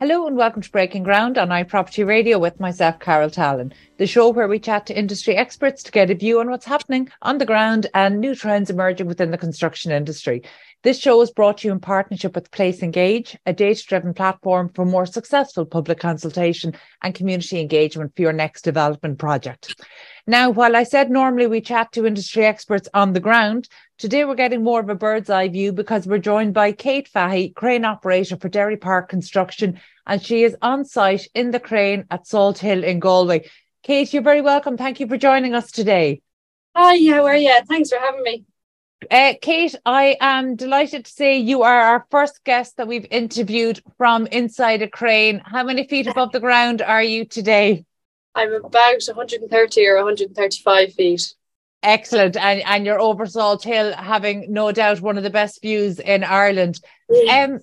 Hello and welcome to Breaking Ground on iProperty Radio with myself, Carol Tallon, the show where we chat to industry experts to get a view on what's happening on the ground and new trends emerging within the construction industry. This show is brought to you in partnership with PLACEengage, a data driven platform for more successful public consultation and community engagement for your next development project. Now, while I said normally we chat to industry experts on the ground, today we're getting more of a bird's eye view because we're joined by Kate Fahey, crane operator for Derry Park Construction, and she is on site in the crane at Salt Hill in Galway. Kate, you're very welcome. Thank you for joining us today. Hi, how are you? Thanks for having me. Uh, Kate, I am delighted to say you are our first guest that we've interviewed from inside a crane. How many feet above the ground are you today? I'm about 130 or 135 feet. Excellent. And, and you're over Salt Hill, having no doubt one of the best views in Ireland. Um,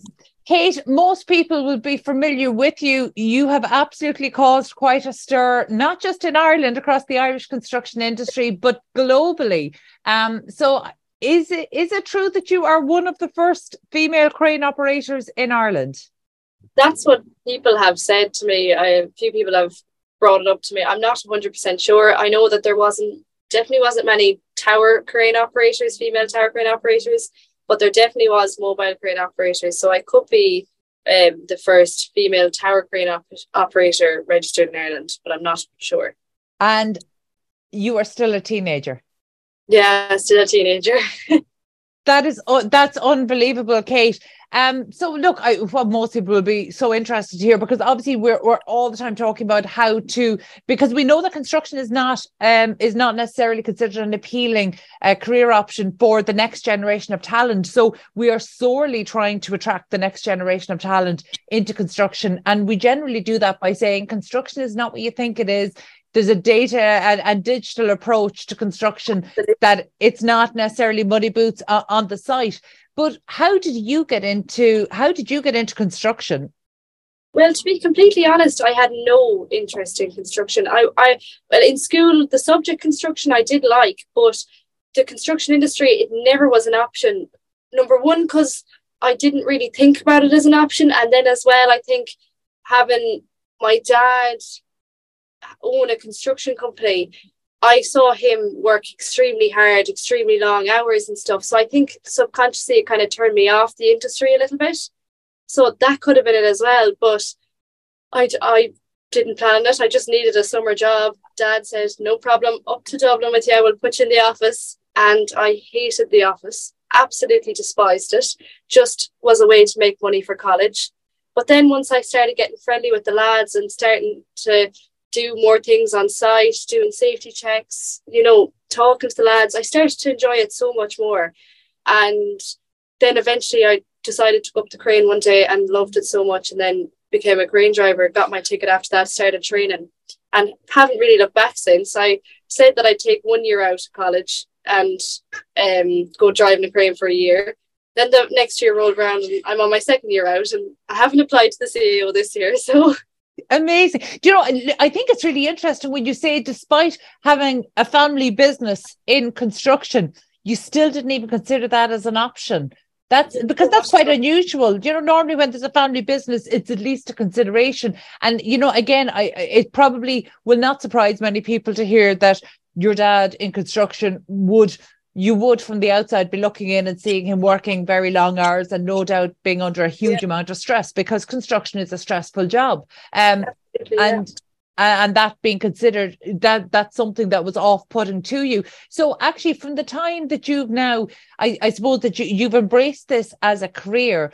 Kate, most people will be familiar with you. You have absolutely caused quite a stir, not just in Ireland, across the Irish construction industry, but globally. Um, so, is it is it true that you are one of the first female crane operators in Ireland? That's what people have said to me. I, a few people have brought it up to me. I'm not 100% sure. I know that there wasn't, definitely wasn't many tower crane operators, female tower crane operators, but there definitely was mobile crane operators. So I could be um, the first female tower crane op- operator registered in Ireland, but I'm not sure. And you are still a teenager? Yeah, still a teenager. that is uh, that's unbelievable, Kate. Um, so look, I, what most people will be so interested to hear because obviously we're we're all the time talking about how to because we know that construction is not um is not necessarily considered an appealing uh, career option for the next generation of talent. So we are sorely trying to attract the next generation of talent into construction, and we generally do that by saying construction is not what you think it is there's a data and, and, digital approach to construction that it's not necessarily money boots uh, on the site but how did you get into how did you get into construction? Well, to be completely honest, I had no interest in construction. I, I well in school the subject construction I did like, but the construction industry it never was an option. Number one, because I didn't really think about it as an option, and then as well, I think having my dad own a construction company I saw him work extremely hard, extremely long hours and stuff. So I think subconsciously it kind of turned me off the industry a little bit. So that could have been it as well. But I, I didn't plan it. I just needed a summer job. Dad said, no problem, up to Dublin with you. I will put you in the office. And I hated the office, absolutely despised it. Just was a way to make money for college. But then once I started getting friendly with the lads and starting to do more things on site, doing safety checks, you know, talking to the lads. I started to enjoy it so much more. And then eventually I decided to go up the crane one day and loved it so much and then became a crane driver, got my ticket after that, started training and haven't really looked back since. I said that I'd take one year out of college and um, go driving a crane for a year. Then the next year rolled around and I'm on my second year out and I haven't applied to the CAO this year. So Amazing. Do you know, I think it's really interesting when you say, despite having a family business in construction, you still didn't even consider that as an option. That's because that's quite unusual. You know, normally when there's a family business, it's at least a consideration. And, you know, again, I it probably will not surprise many people to hear that your dad in construction would you would from the outside be looking in and seeing him working very long hours and no doubt being under a huge yeah. amount of stress because construction is a stressful job um, and yeah. and that being considered that that's something that was off-putting to you so actually from the time that you've now i, I suppose that you, you've embraced this as a career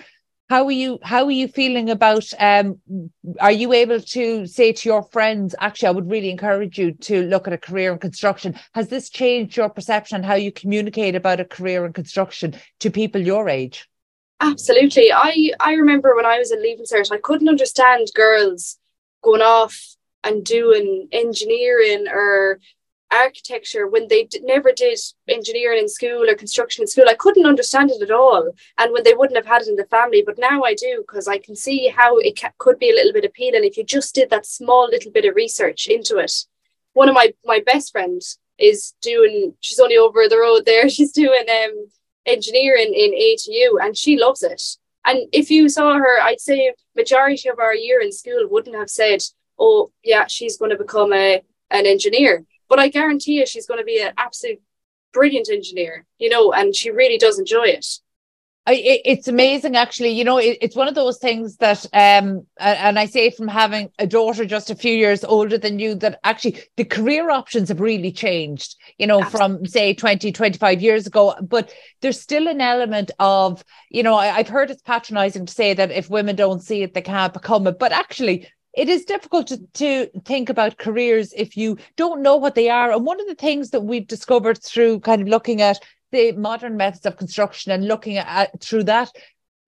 how are you how are you feeling about um are you able to say to your friends actually i would really encourage you to look at a career in construction. Has this changed your perception on how you communicate about a career in construction to people your age? Absolutely. I i remember when i was in leaving cert i couldn't understand girls going off and doing engineering or architecture when they d- never did engineering in school or construction in school. I couldn't understand it at all. And when they wouldn't have had it in the family, but now I do because I can see how it ca- could be a little bit appealing if you just did that small little bit of research into it. One of my, my best friends is doing, she's only over the road there, she's doing um, engineering in ATU and she loves it. And if you saw her, I'd say majority of our year in school wouldn't have said, "Oh, yeah, she's going to become a an engineer." But I guarantee you, she's going to be an absolute brilliant engineer, you know, and she really does enjoy it. I, it, it's amazing, actually. You know, it, it's one of those things that, um, and I say from having a daughter just a few years older than you, that actually the career options have really changed, you know, Absolutely. from say 20, 25 years ago. But there's still an element of, you know, I, have heard it's patronizing to say that if women don't see it, they can't become it. But actually, it is difficult to, to think about careers if you don't know what they are. And one of the things that we've discovered through kind of looking at the modern methods of construction and looking at through that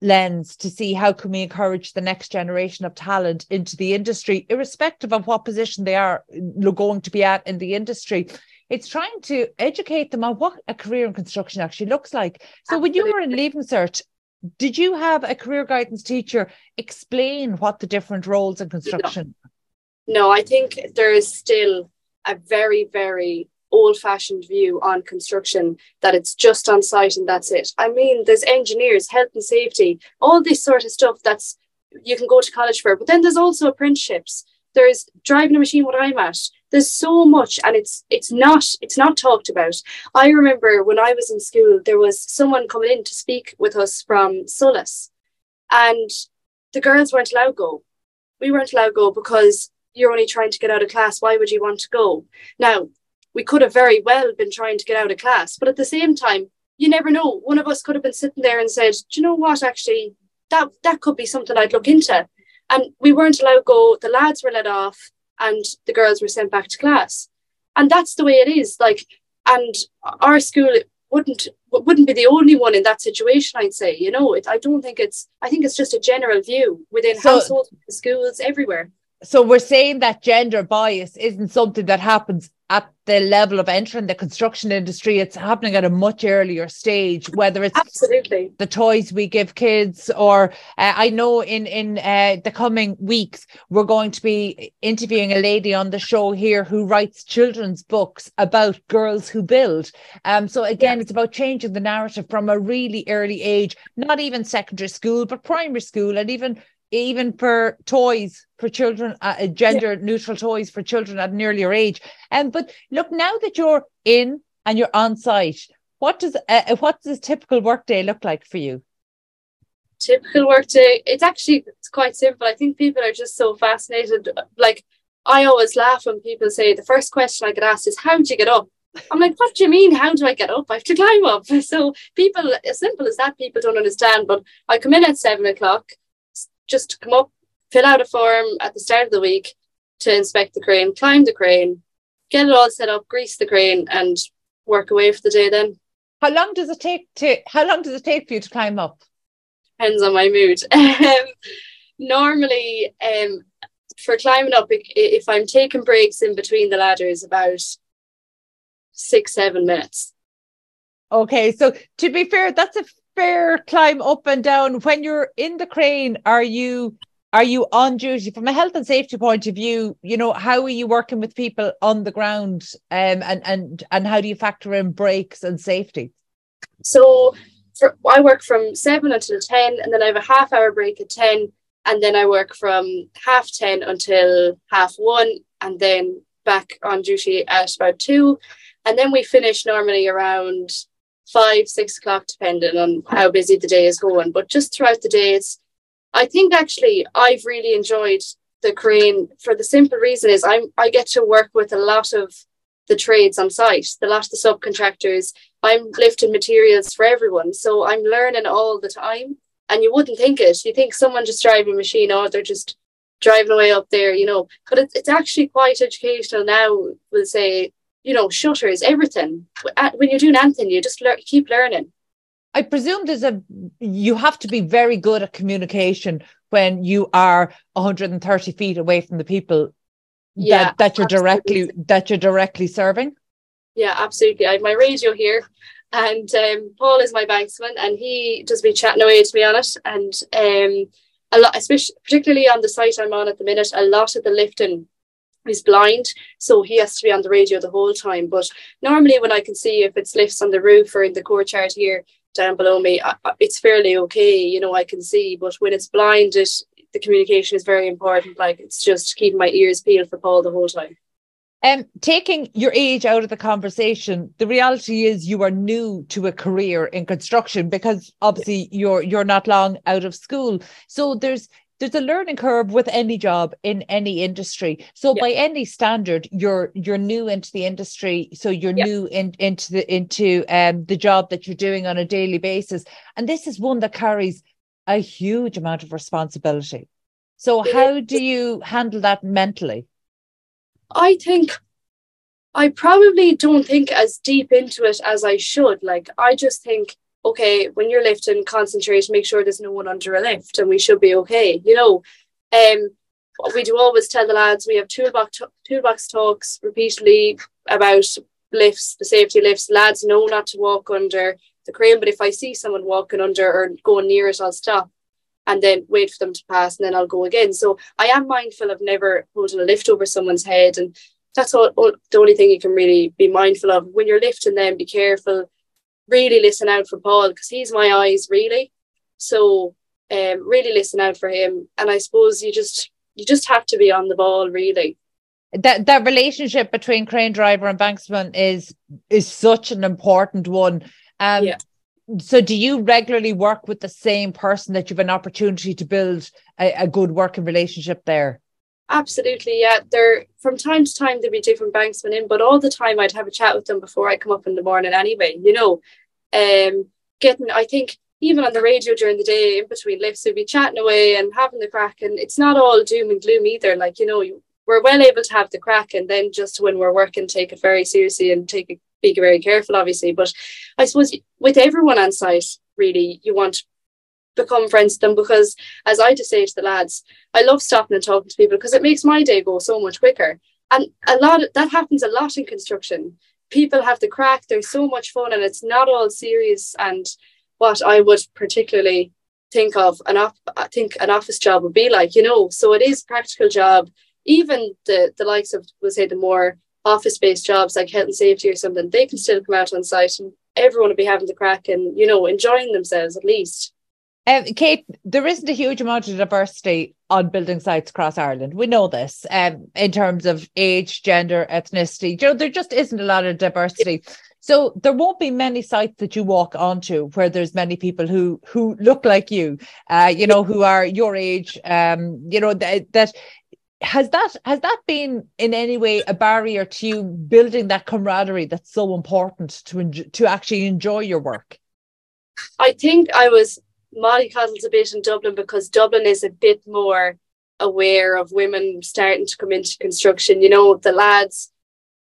lens to see how can we encourage the next generation of talent into the industry irrespective of what position they are going to be at in the industry it's trying to educate them on what a career in construction actually looks like so Absolutely. when you were in leaving cert did you have a career guidance teacher explain what the different roles in construction no, no i think there is still a very very old fashioned view on construction that it's just on site and that's it. I mean, there's engineers, health and safety, all this sort of stuff that's you can go to college for. But then there's also apprenticeships. There's driving a machine what I'm at. There's so much and it's it's not it's not talked about. I remember when I was in school, there was someone coming in to speak with us from SOLAS and the girls weren't allowed to go. We weren't allowed to go because you're only trying to get out of class. Why would you want to go? Now, we could have very well been trying to get out of class. But at the same time, you never know. One of us could have been sitting there and said, Do you know what? Actually, that that could be something I'd look into. And we weren't allowed to go. The lads were let off, and the girls were sent back to class. And that's the way it is. Like, and our school wouldn't wouldn't be the only one in that situation. I'd say, you know, it, I don't think it's. I think it's just a general view within so, households, schools, everywhere. So we're saying that gender bias isn't something that happens at the level of entering the construction industry, it's happening at a much earlier stage, whether it's absolutely the toys we give kids, or uh, I know in in uh, the coming weeks we're going to be interviewing a lady on the show here who writes children's books about girls who build. Um, so again, yeah. it's about changing the narrative from a really early age, not even secondary school, but primary school, and even even for toys for children, uh, uh gender neutral toys for children at an earlier age. And um, but look, now that you're in and you're on site, what does uh, uh what does a typical workday look like for you? Typical workday, it's actually it's quite simple. I think people are just so fascinated. Like I always laugh when people say the first question I get asked is, "How do you get up?" I'm like, what do you mean? How do I get up? I have to climb up. So people, as simple as that, people don't understand. But I come in at seven o'clock just to come up, fill out a form at the start of the week to inspect the crane, climb the crane, get it all set up, grease the crane, and work away for the day then. How long does it take to how long does it take for you to climb up? Depends on my mood. Um, normally, um, for climbing up, if I'm taking breaks in between the ladders, about six, seven minutes. Okay, so to be fair, that's a fair climb up and down. When you're in the crane are you are you on duty? From a health and safety point of view you know how are you working with people on the ground um, and and and how do you factor in breaks and safety? So for, i work from 7 until 10 and then i have a half hour break at 10 and then i work from half 10 until half 1 and then back on duty at about 2 and then we finish normally around five, six o'clock, depending on how busy the day is going. But just throughout the day, it's, I think actually I've really enjoyed the crane for the simple reason is I'm I get to work with a lot of the trades on site, the lot of the subcontractors. I'm lifting materials for everyone. So I'm learning all the time. And you wouldn't think it. You think someone just driving a machine, oh, they're just driving away up there, you know. But it's, it's actually quite educational now, we'll say, you know, shutters, everything. When you're doing anything, you just learn, keep learning. I presume there's a you have to be very good at communication when you are 130 feet away from the people yeah, that, that you're absolutely. directly that you're directly serving. Yeah, absolutely. I have my radio here, and um, Paul is my banksman, and he does be chatting away to me on it. And um, a lot, especially particularly on the site I'm on at the minute, a lot of the lifting he's blind, so he has to be on the radio the whole time. But normally, when I can see if it's lifts on the roof or in the courtyard here, down below me, I, it's fairly okay. You know, I can see, but when it's blind, it the communication is very important. Like it's just keeping my ears peeled for Paul the whole time. Um, taking your age out of the conversation, the reality is you are new to a career in construction because obviously you're you're not long out of school. So there's there's a learning curve with any job in any industry. So yeah. by any standard, you're you're new into the industry, so you're yeah. new in, into the into um the job that you're doing on a daily basis, and this is one that carries a huge amount of responsibility. So how do you handle that mentally? I think I probably don't think as deep into it as I should. Like I just think okay, when you're lifting, concentrate, make sure there's no one under a lift and we should be okay, you know. Um, we do always tell the lads we have toolbox toolbox talks repeatedly about lifts, the safety lifts. Lads know not to walk under the crane, but if I see someone walking under or going near it, I'll stop and then wait for them to pass and then I'll go again. So I am mindful of never holding a lift over someone's head and that's all, all the only thing you can really be mindful of. When you're lifting them, be careful really listen out for Paul because he's my eyes really. So um, really listen out for him. And I suppose you just you just have to be on the ball really. That that relationship between crane driver and banksman is is such an important one. Um, yeah. So, do you regularly work with the same person that you've an opportunity to build a, a good working relationship there? Absolutely, yeah. There from time to time there'd be different banks banksmen in, but all the time I'd have a chat with them before I come up in the morning anyway, you know. Um getting I think even on the radio during the day in between lifts we'd be chatting away and having the crack and it's not all doom and gloom either. Like, you know, we're well able to have the crack and then just when we're working take it very seriously and take it be very careful obviously. But I suppose with everyone on site really you want become friends with them because as I just say to the lads, I love stopping and talking to people because it makes my day go so much quicker. And a lot of, that happens a lot in construction. People have the crack, there's so much fun and it's not all serious and what I would particularly think of an op- I think an office job would be like, you know. So it is practical job. Even the the likes of we'll say the more office based jobs like health and safety or something, they can still come out on site and everyone will be having the crack and you know enjoying themselves at least. Um, Kate, there isn't a huge amount of diversity on building sites across Ireland. We know this um, in terms of age, gender, ethnicity. You know, there just isn't a lot of diversity. So there won't be many sites that you walk onto where there's many people who who look like you, uh, you know, who are your age. Um, you know that that has that has that been in any way a barrier to you building that camaraderie that's so important to to actually enjoy your work? I think I was mollycoddled a bit in Dublin because Dublin is a bit more aware of women starting to come into construction. You know, the lads,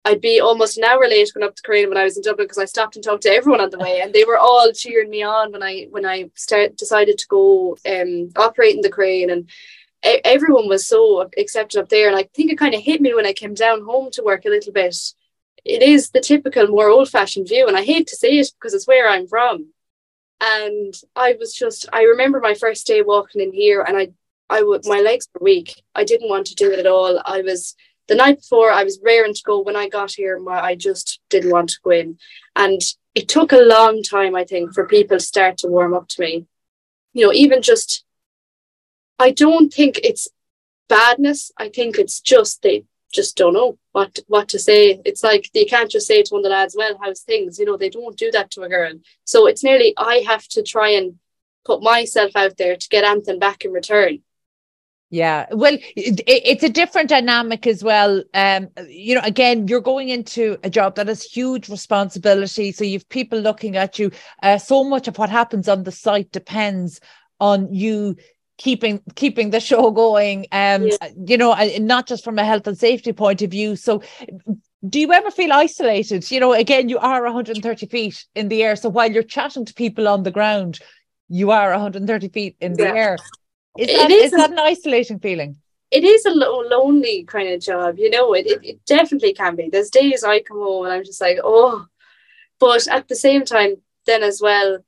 I'd be almost an hour late going up to Crane when I was in Dublin because I stopped and talked to everyone on the way, and they were all cheering me on when I when I start decided to go um operating the crane and everyone was so accepted up there and I think it kind of hit me when I came down home to work a little bit it is the typical more old-fashioned view and I hate to say it because it's where I'm from and I was just I remember my first day walking in here and I I would my legs were weak. I didn't want to do it at all. I was the night before I was raring to go when I got here my, I just didn't want to go in and it took a long time I think for people to start to warm up to me. You know even just I don't think it's badness. I think it's just they just don't know what what to say. It's like you can't just say to one of the lads, "Well, how's things?" You know, they don't do that to a girl. So it's nearly I have to try and put myself out there to get Anthony back in return. Yeah, well, it, it's a different dynamic as well. Um, you know, again, you're going into a job that has huge responsibility, so you've people looking at you. Uh, so much of what happens on the site depends on you keeping keeping the show going. Um yeah. you know not just from a health and safety point of view. So do you ever feel isolated? You know again you are 130 feet in the air. So while you're chatting to people on the ground you are 130 feet in the yeah. air. Is that, is, is that an isolating feeling? It is a little lonely kind of job you know? It, it, it definitely can be. There's days i come home and i'm just like oh. But at the same time then as well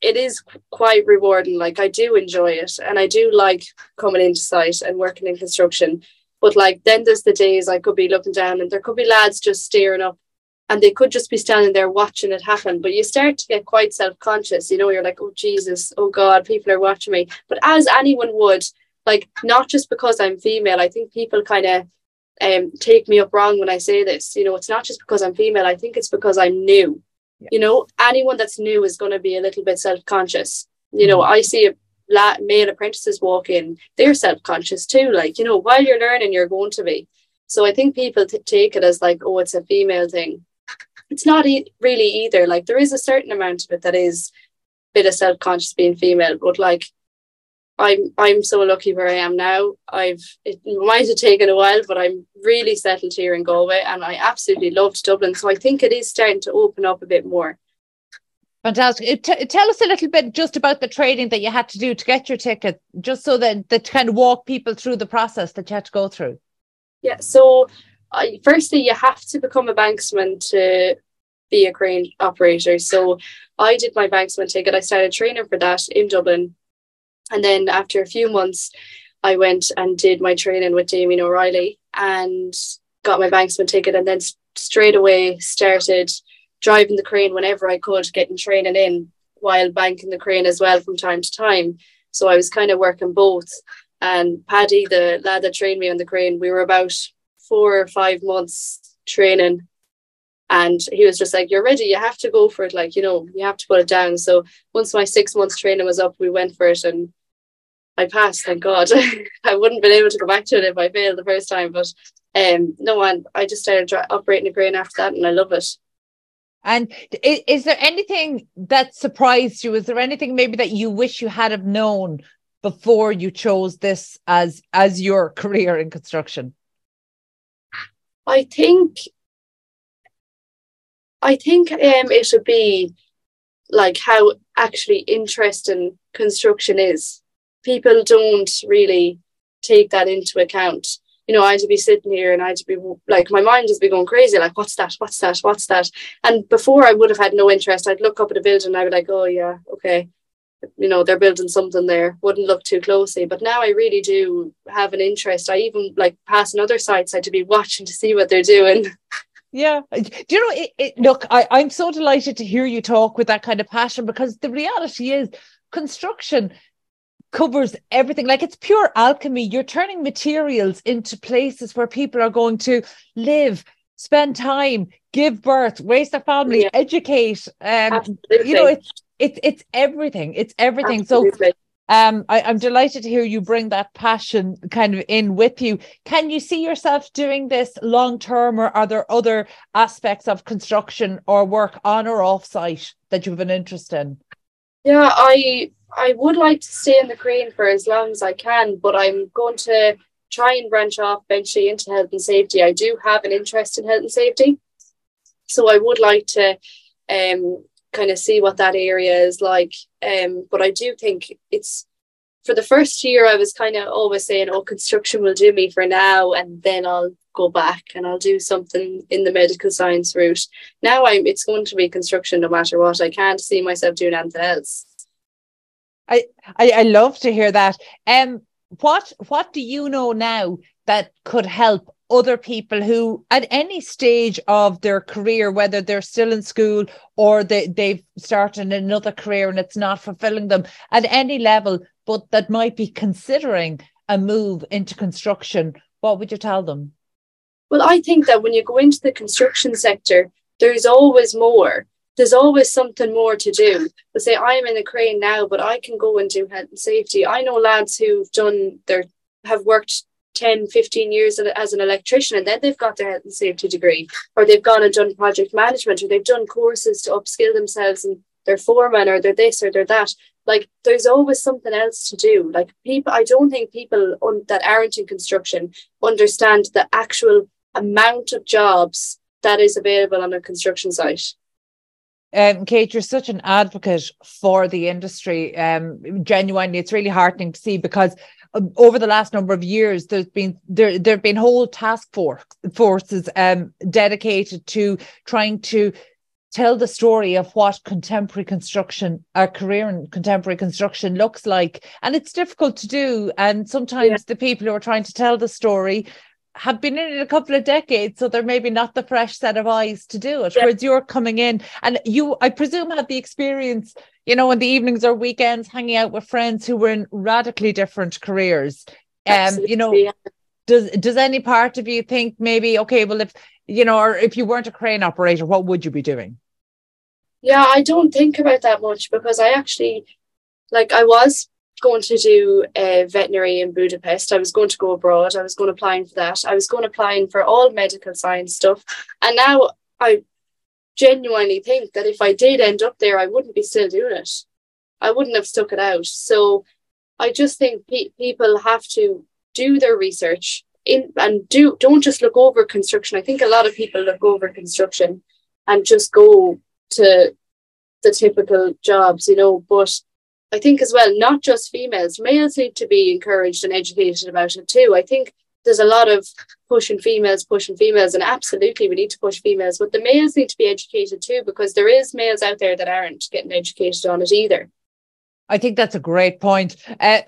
it is quite rewarding. Like I do enjoy it, and I do like coming into site and working in construction. But like then there's the days I could be looking down, and there could be lads just staring up and they could just be standing there watching it happen. But you start to get quite self conscious. You know, you're like, oh Jesus, oh God, people are watching me. But as anyone would, like, not just because I'm female. I think people kind of um take me up wrong when I say this. You know, it's not just because I'm female. I think it's because I'm new. Yeah. You know, anyone that's new is going to be a little bit self conscious. You know, mm-hmm. I see a male apprentices walk in, they're self conscious too. Like, you know, while you're learning, you're going to be. So I think people t- take it as like, oh, it's a female thing. It's not e- really either. Like, there is a certain amount of it that is a bit of self conscious being female, but like, I'm I'm so lucky where I am now. I've it might have taken a while, but I'm really settled here in Galway, and I absolutely loved Dublin. So I think it is starting to open up a bit more. Fantastic. T- tell us a little bit just about the training that you had to do to get your ticket, just so that that kind of walk people through the process that you had to go through. Yeah. So, uh, firstly, you have to become a banksman to be a crane operator. So, I did my banksman ticket. I started training for that in Dublin, and then after a few months, I went and did my training with Damien O'Reilly and got my banksman ticket, and then straight away started driving the crane whenever I could, getting training in while banking the crane as well from time to time. So I was kind of working both. And Paddy, the lad that trained me on the crane, we were about four or five months training. And he was just like, You're ready, you have to go for it. Like, you know, you have to put it down. So once my six months training was up, we went for it and I passed, thank God. I wouldn't have been able to go back to it if I failed the first time. But um no one I just started operating a crane after that and I love it. And is, is, there anything that surprised you? Is there anything maybe that you wish you had have known before you chose this as as your career in construction? I think I think um it should be like how actually interesting construction is. People don't really take that into account you know, I'd be sitting here and I'd be like, my mind just be going crazy, like, what's that? What's that? What's that? And before I would have had no interest, I'd look up at a building and I'd be like, oh, yeah, okay. You know, they're building something there, wouldn't look too closely. But now I really do have an interest. I even like passing other sites, I'd be watching to see what they're doing. Yeah. Do you know, it, it, look, I, I'm so delighted to hear you talk with that kind of passion because the reality is construction covers everything. Like it's pure alchemy. You're turning materials into places where people are going to live, spend time, give birth, raise their family, yeah. educate. Um, you know, it's it's it's everything. It's everything. Absolutely. So um, I, I'm delighted to hear you bring that passion kind of in with you. Can you see yourself doing this long term, or are there other aspects of construction or work on or off site that you have an interest in? Yeah, I I would like to stay in the crane for as long as I can, but I'm going to try and branch off eventually into health and safety. I do have an interest in health and safety, so I would like to um, kind of see what that area is like. Um, but I do think it's for the first year I was kind of always saying, "Oh, construction will do me for now, and then I'll go back and I'll do something in the medical science route." Now I'm it's going to be construction no matter what. I can't see myself doing anything else. I, I, I love to hear that. Um, what what do you know now that could help other people who at any stage of their career whether they're still in school or they, they've started another career and it's not fulfilling them at any level but that might be considering a move into construction what would you tell them well i think that when you go into the construction sector there's always more there's always something more to do. But say I'm in a crane now, but I can go and do health and safety. I know lads who've done their have worked 10, 15 years as an electrician and then they've got their health and safety degree, or they've gone and done project management, or they've done courses to upskill themselves and they're foreman or they're this or they're that. Like there's always something else to do. Like people, I don't think people on, that aren't in construction understand the actual amount of jobs that is available on a construction site. Um, Kate, you're such an advocate for the industry. Um, genuinely, it's really heartening to see because um, over the last number of years, there's been there there have been whole task force forces um dedicated to trying to tell the story of what contemporary construction, a career in contemporary construction looks like, and it's difficult to do. And sometimes yeah. the people who are trying to tell the story have been in it a couple of decades, so they're maybe not the fresh set of eyes to do it. Yeah. Whereas you're coming in and you, I presume, have the experience, you know, in the evenings or weekends hanging out with friends who were in radically different careers. Um, you know, yeah. does does any part of you think maybe, okay, well, if you know, or if you weren't a crane operator, what would you be doing? Yeah, I don't think about that much because I actually, like, I was going to do a veterinary in Budapest. I was going to go abroad. I was going applying for that. I was going applying for all medical science stuff. And now I genuinely think that if I did end up there, I wouldn't be still doing it. I wouldn't have stuck it out. So I just think pe- people have to do their research in and do don't just look over construction. I think a lot of people look over construction and just go to the typical jobs, you know. But I think as well, not just females, males need to be encouraged and educated about it too. I think there's a lot of pushing females, pushing females, and absolutely we need to push females, but the males need to be educated too because there is males out there that aren't getting educated on it either. I think that's a great point. Uh,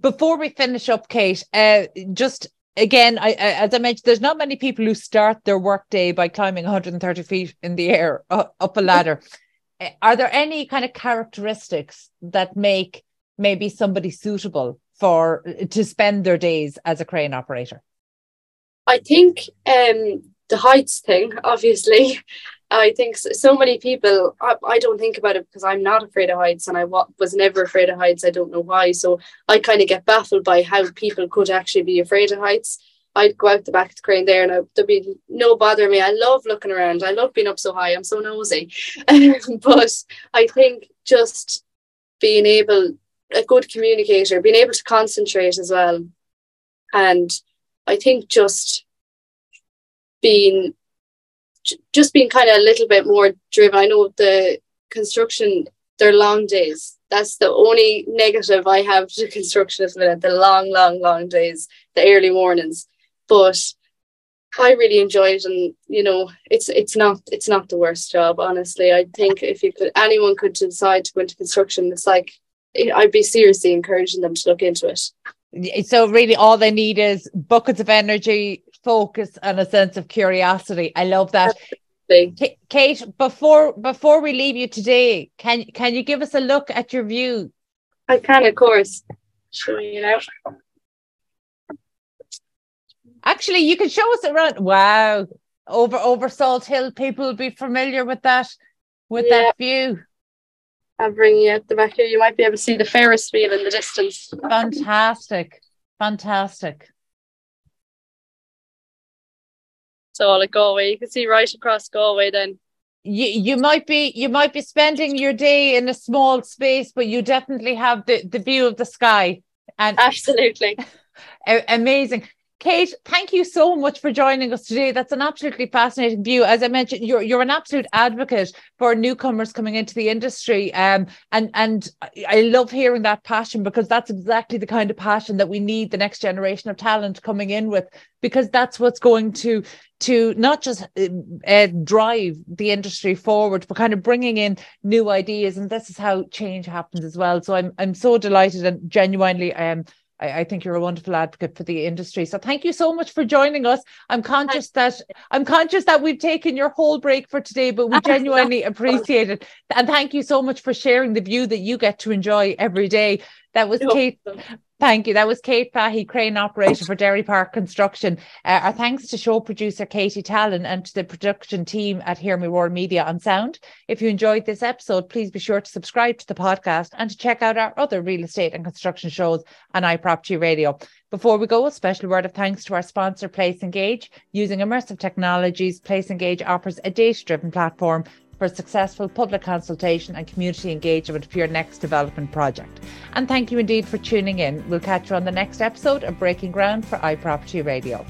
before we finish up, Kate, uh, just again, I, I, as I mentioned, there's not many people who start their workday by climbing 130 feet in the air uh, up a ladder. Are there any kind of characteristics that make maybe somebody suitable for to spend their days as a crane operator? I think um, the heights thing, obviously. I think so many people, I, I don't think about it because I'm not afraid of heights and I wa- was never afraid of heights. I don't know why. So I kind of get baffled by how people could actually be afraid of heights. I'd go out the back of the crane there and I, there'd be no bother me. I love looking around. I love being up so high. I'm so nosy. but I think just being able, a good communicator, being able to concentrate as well. And I think just being just being kind of a little bit more driven. I know the construction, they're long days. That's the only negative I have to construction minute, the long, long, long days, the early mornings. But I really enjoy it and you know, it's it's not it's not the worst job, honestly. I think if you could anyone could decide to go into construction, it's like I'd be seriously encouraging them to look into it. So really, all they need is buckets of energy, focus, and a sense of curiosity. I love that. Kate, before before we leave you today, can can you give us a look at your view? I can, of course, show you now. Actually, you can show us around. Wow, over over Salt Hill, people will be familiar with that with Yeah. that view. I'll bring you at the back here. You might be able to see the Ferris wheel in the distance. Fantastic, fantastic. So like Galway, you can see right across Galway then. You you might be you might be spending your day in a small space, but you definitely have the the view of the sky and Absolutely. Amazing. Kate, thank you so much for joining us today. That's an absolutely fascinating view. As I mentioned, you're you're an absolute advocate for newcomers coming into the industry. Um, and and I- love hearing that passion because that's exactly the kind of passion that we need the next generation of talent coming in with, because that's what's going to to not just uh, uh, drive the industry forward, but kind of bringing in new ideas. And this is how change happens as well. So I'm I'm so delighted and genuinely um I, I think you're a wonderful advocate for the industry. So thank you so much for joining us. I'm conscious that I'm conscious that we've taken your whole break for today, but we genuinely appreciate it. And thank you so much for sharing the view that you get to enjoy every day. That was Kate. Thank you. That was Kate Fahey, crane operator for Derry Park Construction. Uh, our thanks to show producer Katie Tallon and to the production team at Hear Me Roar Media on Sound. If you enjoyed this episode, please be sure to subscribe to the podcast and to check out our other real estate and construction shows on iProperty Radio. Before we go, a special word of thanks to our sponsor, PLACEengage. Using immersive technologies, PLACEengage offers a data driven platform for successful public consultation and community engagement for your next development project. And thank you indeed for tuning in. We'll catch you on the next episode of Breaking Ground for iProperty Radio.